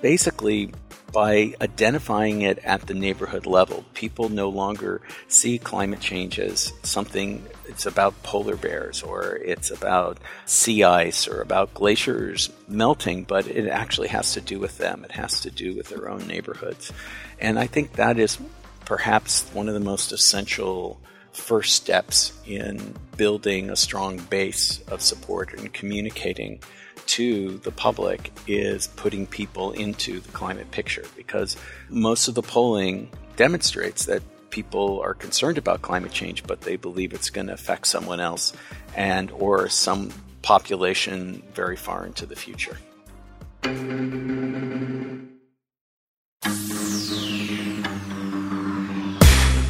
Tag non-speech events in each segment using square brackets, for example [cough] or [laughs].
basically by identifying it at the neighborhood level. People no longer see climate change as something it's about polar bears or it's about sea ice or about glaciers melting, but it actually has to do with them. It has to do with their own neighborhoods. And I think that is perhaps one of the most essential first steps in building a strong base of support and communicating to the public is putting people into the climate picture because most of the polling demonstrates that people are concerned about climate change but they believe it's going to affect someone else and or some population very far into the future.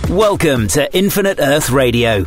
Welcome to Infinite Earth Radio.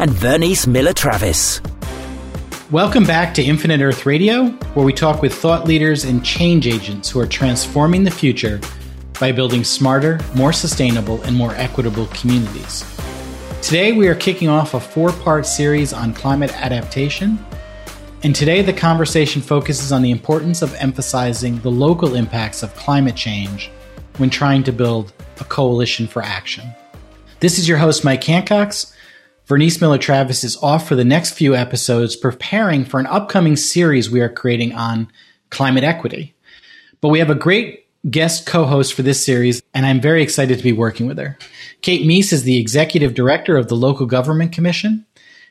and Vernice Miller Travis. Welcome back to Infinite Earth Radio, where we talk with thought leaders and change agents who are transforming the future by building smarter, more sustainable, and more equitable communities. Today, we are kicking off a four part series on climate adaptation. And today, the conversation focuses on the importance of emphasizing the local impacts of climate change when trying to build a coalition for action. This is your host, Mike Hancox. Vernice Miller Travis is off for the next few episodes, preparing for an upcoming series we are creating on climate equity. But we have a great guest co host for this series, and I'm very excited to be working with her. Kate Meis is the executive director of the Local Government Commission.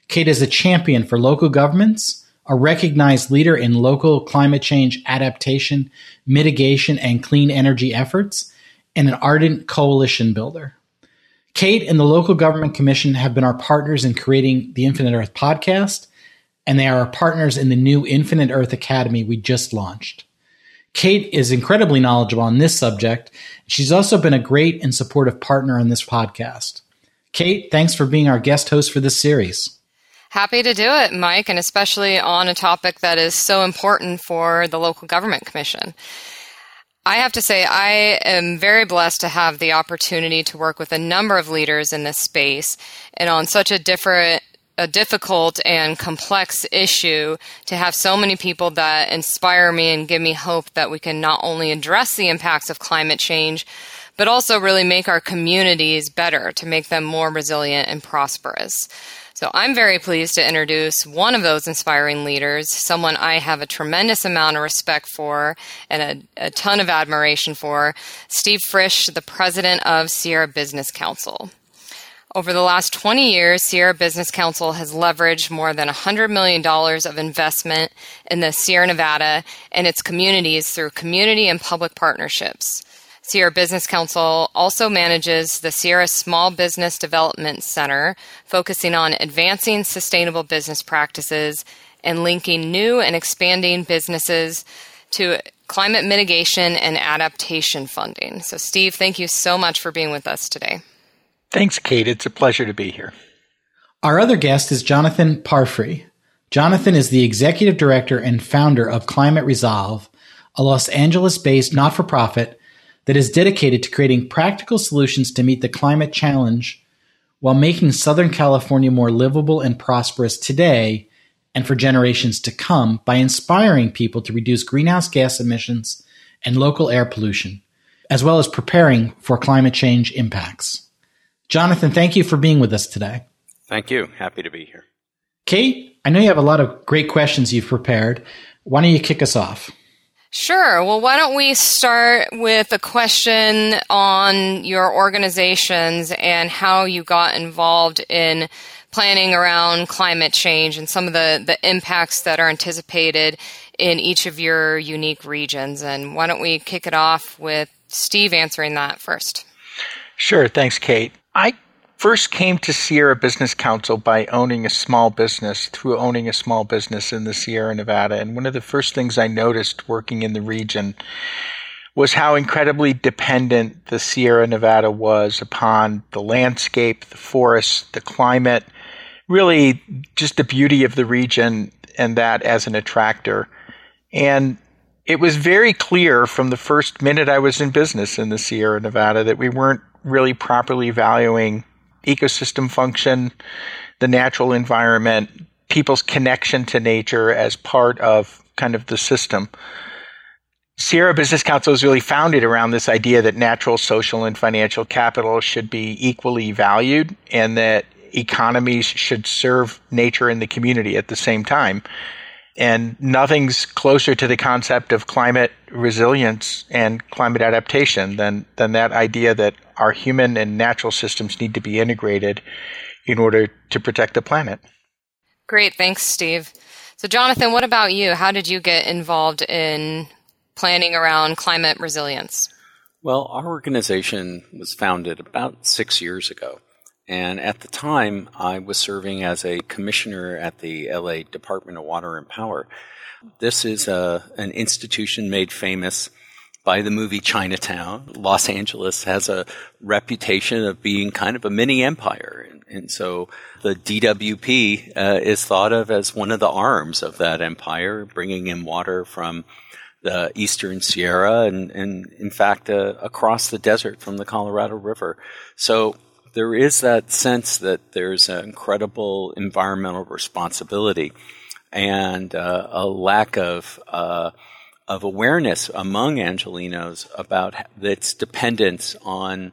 Kate is a champion for local governments, a recognized leader in local climate change adaptation, mitigation, and clean energy efforts, and an ardent coalition builder. Kate and the Local Government Commission have been our partners in creating the Infinite Earth podcast, and they are our partners in the new Infinite Earth Academy we just launched. Kate is incredibly knowledgeable on this subject. She's also been a great and supportive partner on this podcast. Kate, thanks for being our guest host for this series. Happy to do it, Mike, and especially on a topic that is so important for the Local Government Commission. I have to say, I am very blessed to have the opportunity to work with a number of leaders in this space and on such a different a difficult and complex issue to have so many people that inspire me and give me hope that we can not only address the impacts of climate change, but also really make our communities better to make them more resilient and prosperous. So I'm very pleased to introduce one of those inspiring leaders, someone I have a tremendous amount of respect for and a, a ton of admiration for, Steve Frisch, the president of Sierra Business Council. Over the last 20 years, Sierra Business Council has leveraged more than $100 million of investment in the Sierra Nevada and its communities through community and public partnerships. Sierra Business Council also manages the Sierra Small Business Development Center, focusing on advancing sustainable business practices and linking new and expanding businesses to climate mitigation and adaptation funding. So, Steve, thank you so much for being with us today. Thanks, Kate. It's a pleasure to be here. Our other guest is Jonathan Parfrey. Jonathan is the executive director and founder of Climate Resolve, a Los Angeles based not for profit that is dedicated to creating practical solutions to meet the climate challenge while making Southern California more livable and prosperous today and for generations to come by inspiring people to reduce greenhouse gas emissions and local air pollution, as well as preparing for climate change impacts. Jonathan, thank you for being with us today. Thank you. Happy to be here. Kate, I know you have a lot of great questions you've prepared. Why don't you kick us off? Sure. Well, why don't we start with a question on your organizations and how you got involved in planning around climate change and some of the, the impacts that are anticipated in each of your unique regions. And why don't we kick it off with Steve answering that first? Sure. Thanks, Kate. I first came to Sierra Business Council by owning a small business, through owning a small business in the Sierra Nevada. And one of the first things I noticed working in the region was how incredibly dependent the Sierra Nevada was upon the landscape, the forests, the climate, really just the beauty of the region and that as an attractor. And it was very clear from the first minute I was in business in the Sierra Nevada that we weren't really properly valuing ecosystem function, the natural environment, people's connection to nature as part of kind of the system. Sierra Business Council is really founded around this idea that natural, social, and financial capital should be equally valued and that economies should serve nature and the community at the same time. And nothing's closer to the concept of climate resilience and climate adaptation than, than that idea that our human and natural systems need to be integrated in order to protect the planet. Great. Thanks, Steve. So, Jonathan, what about you? How did you get involved in planning around climate resilience? Well, our organization was founded about six years ago. And at the time, I was serving as a commissioner at the LA Department of Water and Power. This is a, an institution made famous by the movie Chinatown. Los Angeles has a reputation of being kind of a mini empire. And, and so the DWP uh, is thought of as one of the arms of that empire, bringing in water from the eastern Sierra and, and in fact, uh, across the desert from the Colorado River. So there is that sense that there's an incredible environmental responsibility and uh, a lack of uh, of awareness among Angelenos about its dependence on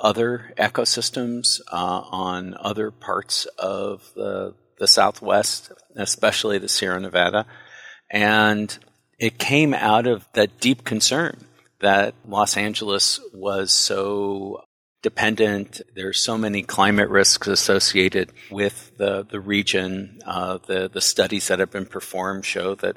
other ecosystems, uh, on other parts of the the Southwest, especially the Sierra Nevada, and it came out of that deep concern that Los Angeles was so dependent. There's so many climate risks associated with the the region. Uh, the the studies that have been performed show that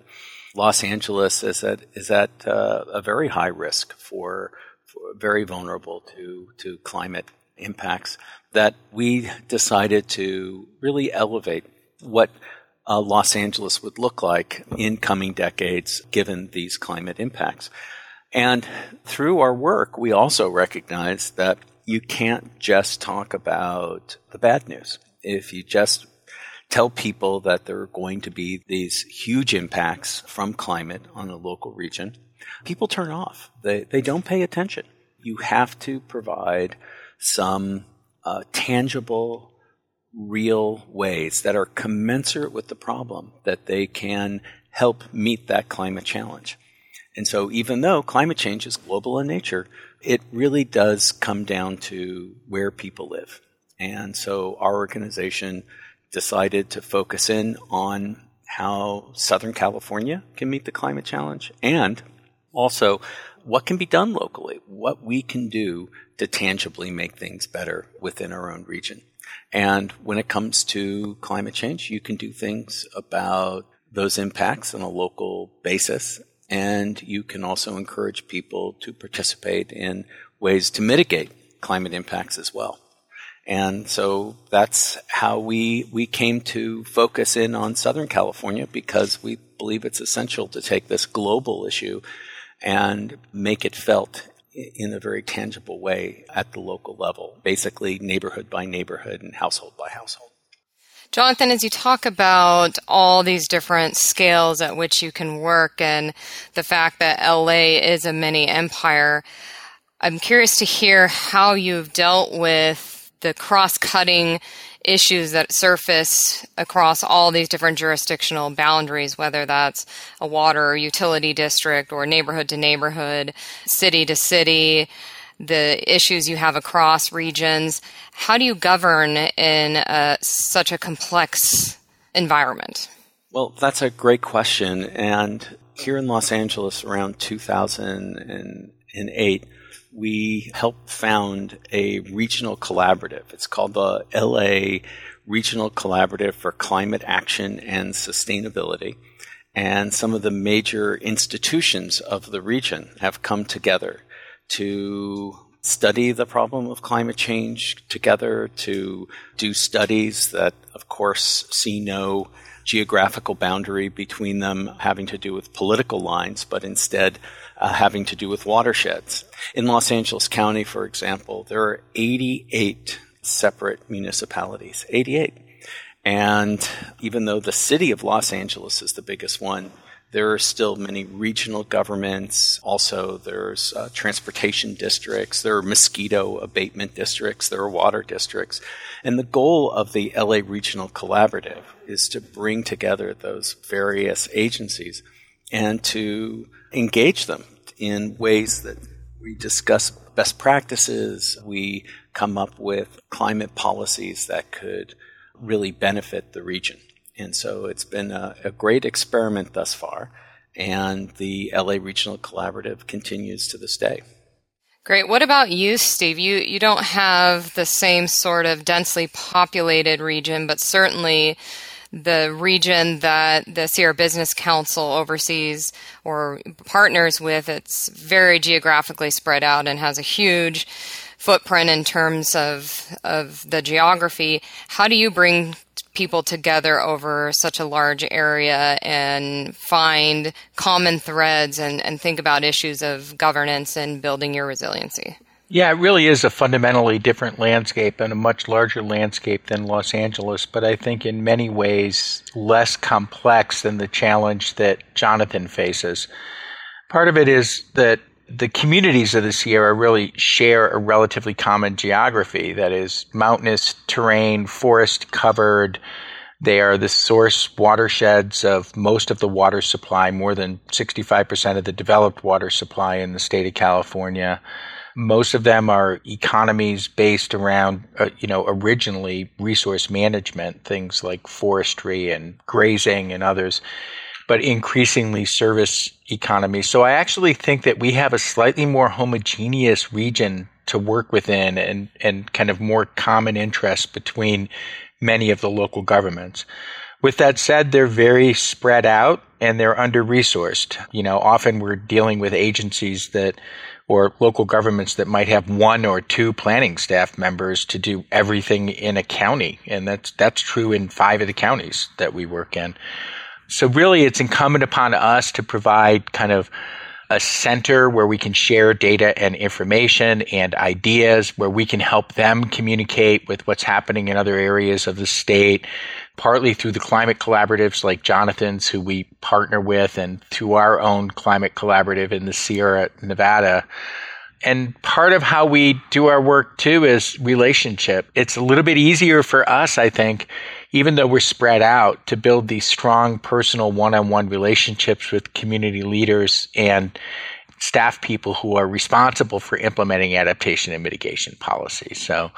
Los Angeles is at is at uh, a very high risk for, for, very vulnerable to to climate impacts. That we decided to really elevate what uh, Los Angeles would look like in coming decades, given these climate impacts. And through our work, we also recognize that you can't just talk about the bad news. If you just tell people that there are going to be these huge impacts from climate on a local region, people turn off. They, they don't pay attention. You have to provide some uh, tangible, real ways that are commensurate with the problem that they can help meet that climate challenge. And so, even though climate change is global in nature, it really does come down to where people live. And so our organization decided to focus in on how Southern California can meet the climate challenge and also what can be done locally, what we can do to tangibly make things better within our own region. And when it comes to climate change, you can do things about those impacts on a local basis and you can also encourage people to participate in ways to mitigate climate impacts as well. And so that's how we, we came to focus in on Southern California because we believe it's essential to take this global issue and make it felt in a very tangible way at the local level, basically neighborhood by neighborhood and household by household. Jonathan, as you talk about all these different scales at which you can work and the fact that LA is a mini empire, I'm curious to hear how you've dealt with the cross cutting issues that surface across all these different jurisdictional boundaries, whether that's a water or utility district or neighborhood to neighborhood, city to city the issues you have across regions. How do you govern in a, such a complex environment? Well, that's a great question. And here in Los Angeles around 2008, we helped found a regional collaborative. It's called the LA Regional Collaborative for Climate Action and Sustainability. And some of the major institutions of the region have come together to study the problem of climate change together, to do studies that, of course, see no geographical boundary between them having to do with political lines, but instead uh, having to do with watersheds. In Los Angeles County, for example, there are 88 separate municipalities. 88. And even though the city of Los Angeles is the biggest one, there are still many regional governments. Also, there's uh, transportation districts. There are mosquito abatement districts. There are water districts. And the goal of the LA Regional Collaborative is to bring together those various agencies and to engage them in ways that we discuss best practices. We come up with climate policies that could really benefit the region. And so it's been a, a great experiment thus far, and the LA Regional Collaborative continues to this day. Great. What about you, Steve? You you don't have the same sort of densely populated region, but certainly the region that the Sierra Business Council oversees or partners with, it's very geographically spread out and has a huge footprint in terms of of the geography. How do you bring people together over such a large area and find common threads and, and think about issues of governance and building your resiliency. Yeah, it really is a fundamentally different landscape and a much larger landscape than Los Angeles, but I think in many ways less complex than the challenge that Jonathan faces. Part of it is that the communities of the Sierra really share a relatively common geography that is mountainous terrain, forest covered. They are the source watersheds of most of the water supply, more than 65% of the developed water supply in the state of California. Most of them are economies based around, uh, you know, originally resource management, things like forestry and grazing and others but increasingly service economy. So I actually think that we have a slightly more homogeneous region to work within and, and kind of more common interests between many of the local governments. With that said, they're very spread out and they're under resourced. You know, often we're dealing with agencies that or local governments that might have one or two planning staff members to do everything in a county. And that's, that's true in five of the counties that we work in. So really it's incumbent upon us to provide kind of a center where we can share data and information and ideas, where we can help them communicate with what's happening in other areas of the state, partly through the climate collaboratives like Jonathan's, who we partner with, and through our own climate collaborative in the Sierra Nevada. And part of how we do our work too is relationship. It's a little bit easier for us, I think, even though we're spread out, to build these strong personal one on one relationships with community leaders and staff people who are responsible for implementing adaptation and mitigation policies. So,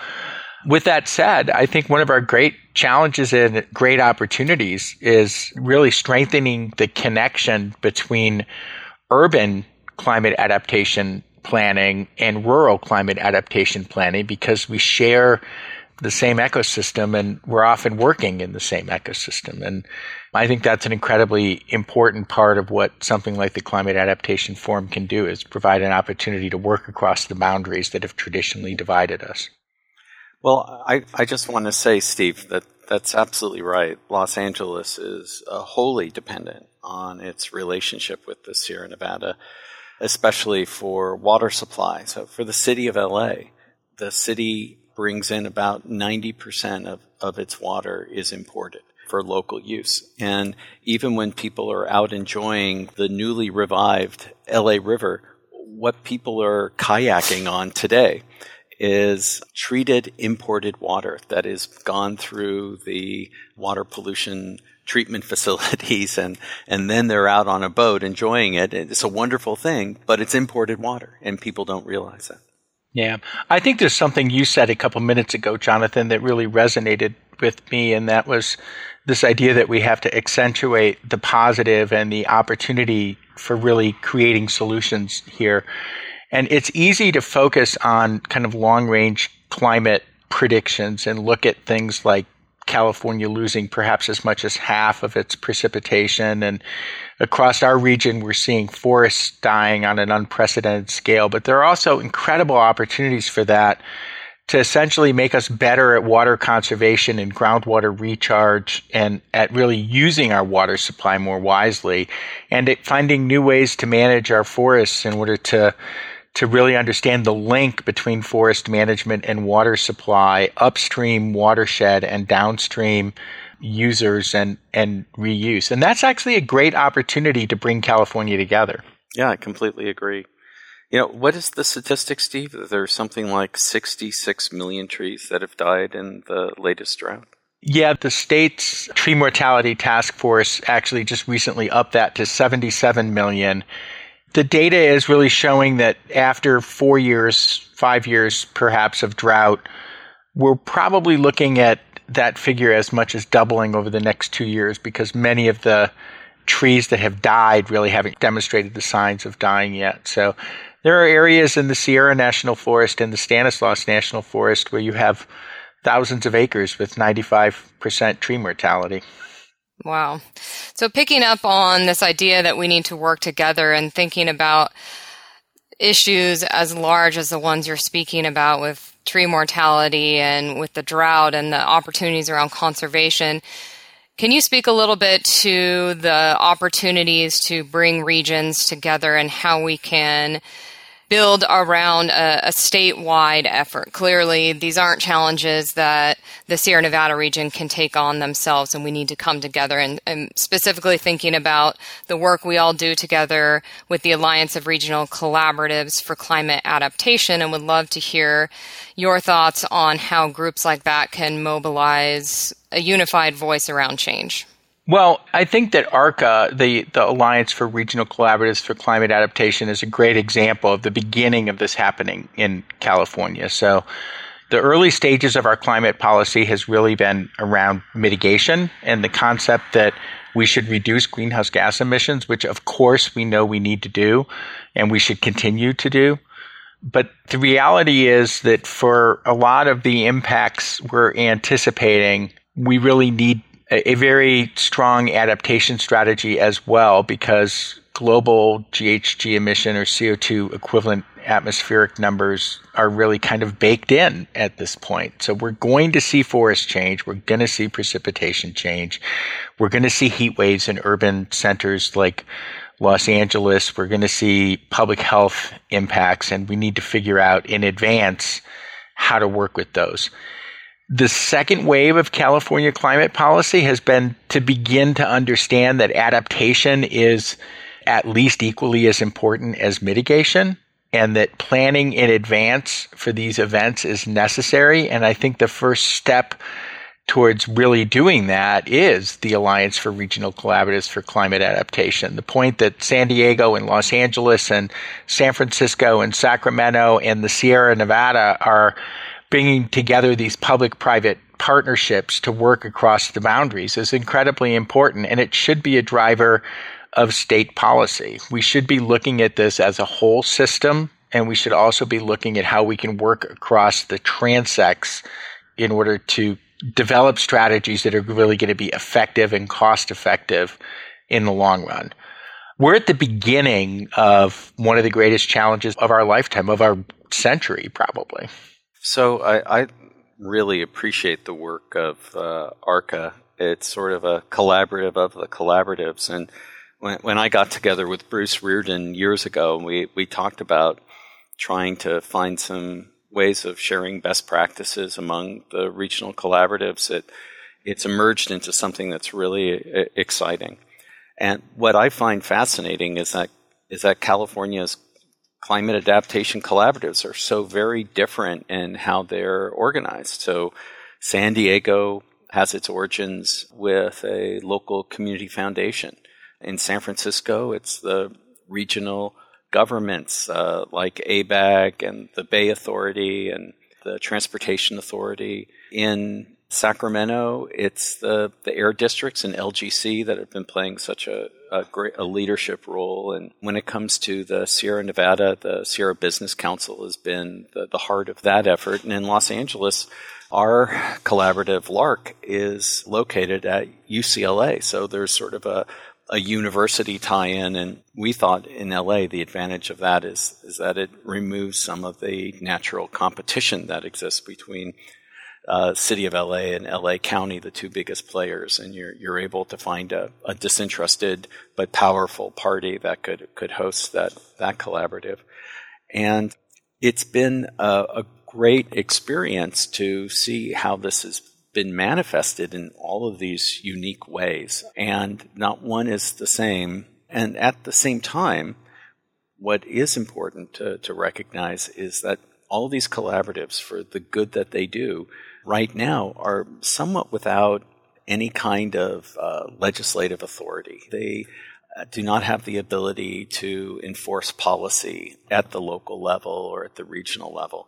with that said, I think one of our great challenges and great opportunities is really strengthening the connection between urban climate adaptation planning and rural climate adaptation planning because we share the same ecosystem and we're often working in the same ecosystem. And I think that's an incredibly important part of what something like the Climate Adaptation Forum can do is provide an opportunity to work across the boundaries that have traditionally divided us. Well, I, I just want to say, Steve, that that's absolutely right. Los Angeles is uh, wholly dependent on its relationship with the Sierra Nevada, especially for water supply. So for the city of LA, the city brings in about 90% of, of its water is imported for local use. And even when people are out enjoying the newly revived LA River, what people are kayaking on today is treated imported water that is gone through the water pollution treatment [laughs] facilities and, and then they're out on a boat enjoying it. It's a wonderful thing, but it's imported water and people don't realize that. Yeah. I think there's something you said a couple minutes ago, Jonathan, that really resonated with me, and that was this idea that we have to accentuate the positive and the opportunity for really creating solutions here. And it's easy to focus on kind of long range climate predictions and look at things like California losing perhaps as much as half of its precipitation. And across our region, we're seeing forests dying on an unprecedented scale. But there are also incredible opportunities for that to essentially make us better at water conservation and groundwater recharge and at really using our water supply more wisely and at finding new ways to manage our forests in order to to really understand the link between forest management and water supply, upstream watershed and downstream users and, and reuse. And that's actually a great opportunity to bring California together. Yeah, I completely agree. You know, what is the statistic, Steve? There's something like 66 million trees that have died in the latest drought. Yeah, the state's tree mortality task force actually just recently upped that to 77 million. The data is really showing that after four years, five years perhaps of drought, we're probably looking at that figure as much as doubling over the next two years because many of the trees that have died really haven't demonstrated the signs of dying yet. So there are areas in the Sierra National Forest and the Stanislaus National Forest where you have thousands of acres with 95% tree mortality. Wow. So picking up on this idea that we need to work together and thinking about issues as large as the ones you're speaking about with tree mortality and with the drought and the opportunities around conservation, can you speak a little bit to the opportunities to bring regions together and how we can build around a, a, statewide effort. Clearly, these aren't challenges that the Sierra Nevada region can take on themselves, and we need to come together. And, and, specifically thinking about the work we all do together with the Alliance of Regional Collaboratives for Climate Adaptation, and would love to hear your thoughts on how groups like that can mobilize a unified voice around change. Well, I think that ARCCA, the, the Alliance for Regional Collaboratives for Climate Adaptation, is a great example of the beginning of this happening in California. So, the early stages of our climate policy has really been around mitigation and the concept that we should reduce greenhouse gas emissions, which of course we know we need to do and we should continue to do. But the reality is that for a lot of the impacts we're anticipating, we really need a, very strong adaptation strategy as well because global GHG emission or CO2 equivalent atmospheric numbers are really kind of baked in at this point. So we're going to see forest change. We're going to see precipitation change. We're going to see heat waves in urban centers like Los Angeles. We're going to see public health impacts and we need to figure out in advance how to work with those. The second wave of California climate policy has been to begin to understand that adaptation is at least equally as important as mitigation and that planning in advance for these events is necessary. And I think the first step towards really doing that is the Alliance for Regional Collaboratives for Climate Adaptation. The point that San Diego and Los Angeles and San Francisco and Sacramento and the Sierra Nevada are bringing together these public private partnerships to work across the boundaries is incredibly important and it should be a driver of state policy. We should be looking at this as a whole system and we should also be looking at how we can work across the transects in order to develop strategies that are really going to be effective and cost effective in the long run. We're at the beginning of one of the greatest challenges of our lifetime, of our century, probably. So I, I really appreciate the work of uh, ARCCA. It's sort of a collaborative of the collaboratives. And when, when I got together with Bruce Riordan years ago, we, we talked about trying to find some ways of sharing best practices among the regional collaboratives. It, it's emerged into something that's really uh, exciting. And what I find fascinating is that is that California's climate adaptation collaboratives are so very different in how they're organized. So San Diego has its origins with a local community foundation. In San Francisco, it's the regional governments uh, like ABAG and the Bay Authority and the Transportation Authority. In Sacramento, it's the, the air districts and LGC that have been playing such a, a great a leadership role. And when it comes to the Sierra Nevada, the Sierra Business Council has been the, the heart of that effort. And in Los Angeles, our collaborative LARC is located at UCLA. So there's sort of a a university tie-in, and we thought in LA the advantage of that is is that it removes some of the natural competition that exists between uh, City of LA and LA County, the two biggest players, and you're you're able to find a, a disinterested but powerful party that could could host that that collaborative, and it's been a, a great experience to see how this has been manifested in all of these unique ways, and not one is the same. And at the same time, what is important to, to recognize is that all these collaboratives, for the good that they do, right now are somewhat without any kind of uh, legislative authority. They uh, do not have the ability to enforce policy at the local level or at the regional level.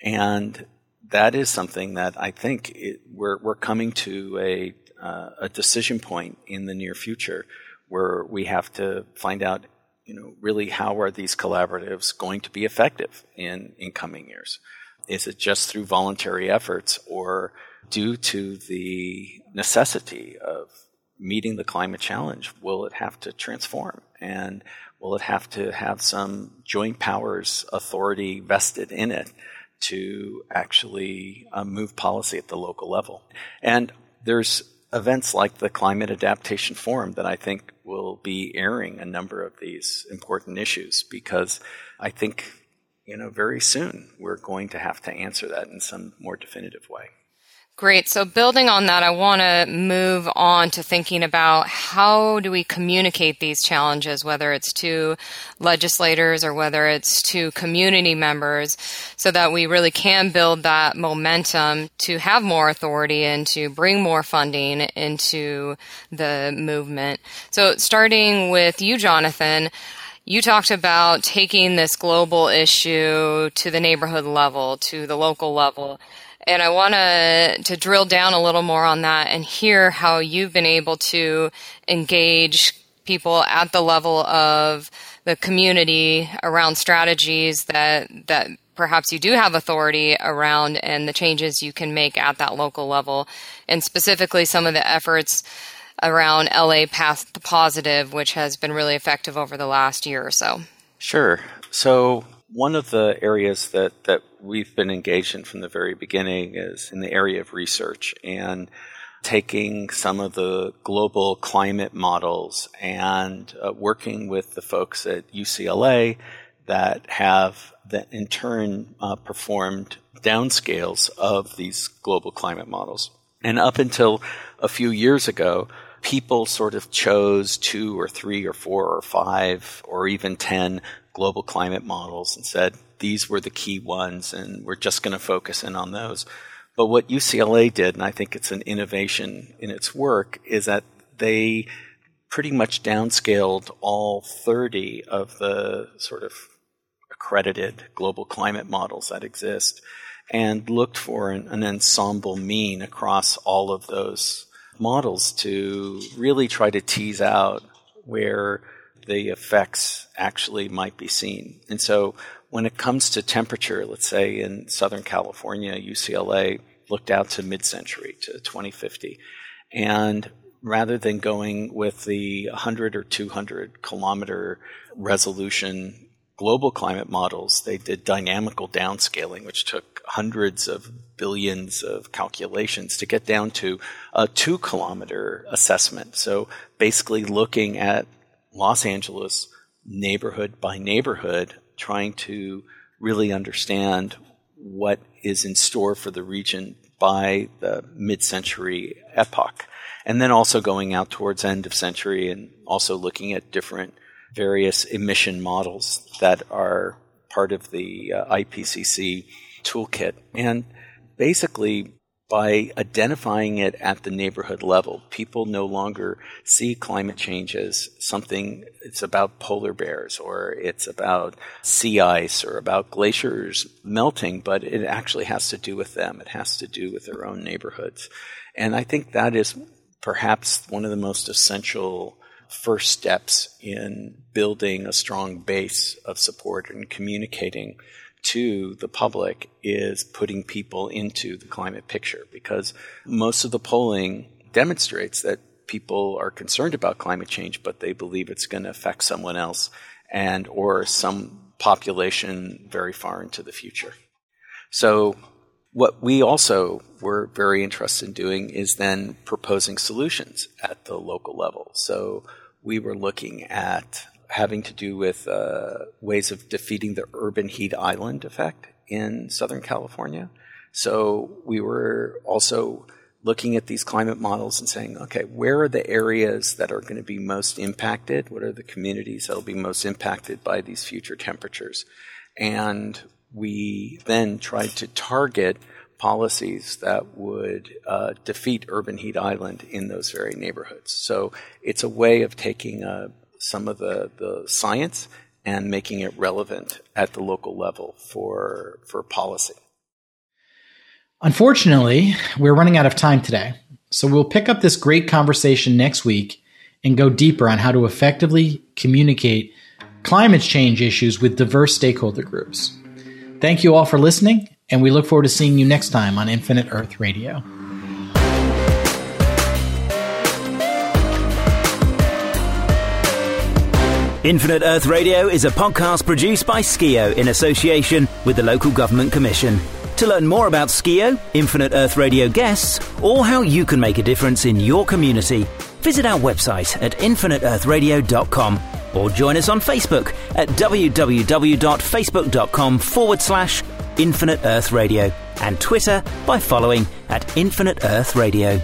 And that is something that I think it, we're, we're coming to a, uh, a decision point in the near future where we have to find out, you know, really how are these collaboratives going to be effective in, in coming years? Is it just through voluntary efforts or due to the necessity of meeting the climate challenge? Will it have to transform? And will it have to have some joint powers authority vested in it to actually uh, move policy at the local level? And there's events like the Climate Adaptation Forum that I think will be airing a number of these important issues because I think you know, very soon we're going to have to answer that in some more definitive way. Great. So building on that, I want to move on to thinking about how do we communicate these challenges, whether it's to legislators or whether it's to community members, so that we really can build that momentum to have more authority and to bring more funding into the movement. So starting with you, Jonathan, you talked about taking this global issue to the neighborhood level, to the local level. And I want to to drill down a little more on that and hear how you've been able to engage people at the level of the community around strategies that that perhaps you do have authority around and the changes you can make at that local level and specifically some of the efforts around LA Path Positive, which has been really effective over the last year or so. Sure. So, one of the areas that, that we've been engaged in from the very beginning is in the area of research and taking some of the global climate models and uh, working with the folks at UCLA that have that in turn uh, performed downscales of these global climate models. And up until a few years ago, people sort of chose two or three or four or five or even 10 global climate models and said these were the key ones and we're just going to focus in on those. But what UCLA did, and I think it's an innovation in its work, is that they pretty much downscaled all 30 of the sort of accredited global climate models that exist and looked for an, an ensemble mean across all of those models to really try to tease out where the effects actually might be seen. And so when it comes to temperature, let's say in Southern California, UCLA looked out to mid century, to 2050. And rather than going with the 100 or 200 kilometer resolution global climate models, they did dynamical downscaling, which took hundreds of billions of calculations to get down to a two kilometer assessment. So basically looking at Los Angeles neighborhood by neighborhood, trying to really understand what is in store for the region by the mid-century epoch. And then also going out towards end of century and also looking at different various emission models that are part of the uh, IPCC toolkit. And basically, by identifying it at the neighborhood level, people no longer see climate change as something, it's about polar bears or it's about sea ice or about glaciers melting, but it actually has to do with them. It has to do with their own neighborhoods. And I think that is perhaps one of the most essential first steps in building a strong base of support and communicating to the public is putting people into the climate picture because most of the polling demonstrates that people are concerned about climate change, but they believe it's going to affect someone else and or some population very far into the future. So what we also were very interested in doing is then proposing solutions at the local level. So we were looking at having to do with uh, ways of defeating the urban heat island effect in Southern California. So we were also looking at these climate models and saying, okay, where are the areas that are going to be most impacted? What are the communities that will be most impacted by these future temperatures? And we then tried to target policies that would uh, defeat urban heat island in those very neighborhoods. So it's a way of taking uh, some of the, the science and making it relevant at the local level for, for policy. Unfortunately, we're running out of time today. So we'll pick up this great conversation next week and go deeper on how to effectively communicate climate change issues with diverse stakeholder groups. Thank you all for listening, and we look forward to seeing you next time on Infinite Earth Radio. Infinite Earth Radio is a podcast produced by Skeo in association with the Local Government Commission. To learn more about Skeo, Infinite Earth Radio guests, or how you can make a difference in your community, visit our website at infiniteearthradio.com or join us on Facebook at www.facebook.com forward slash Infinite Earth Radio and Twitter by following at Infinite Earth Radio.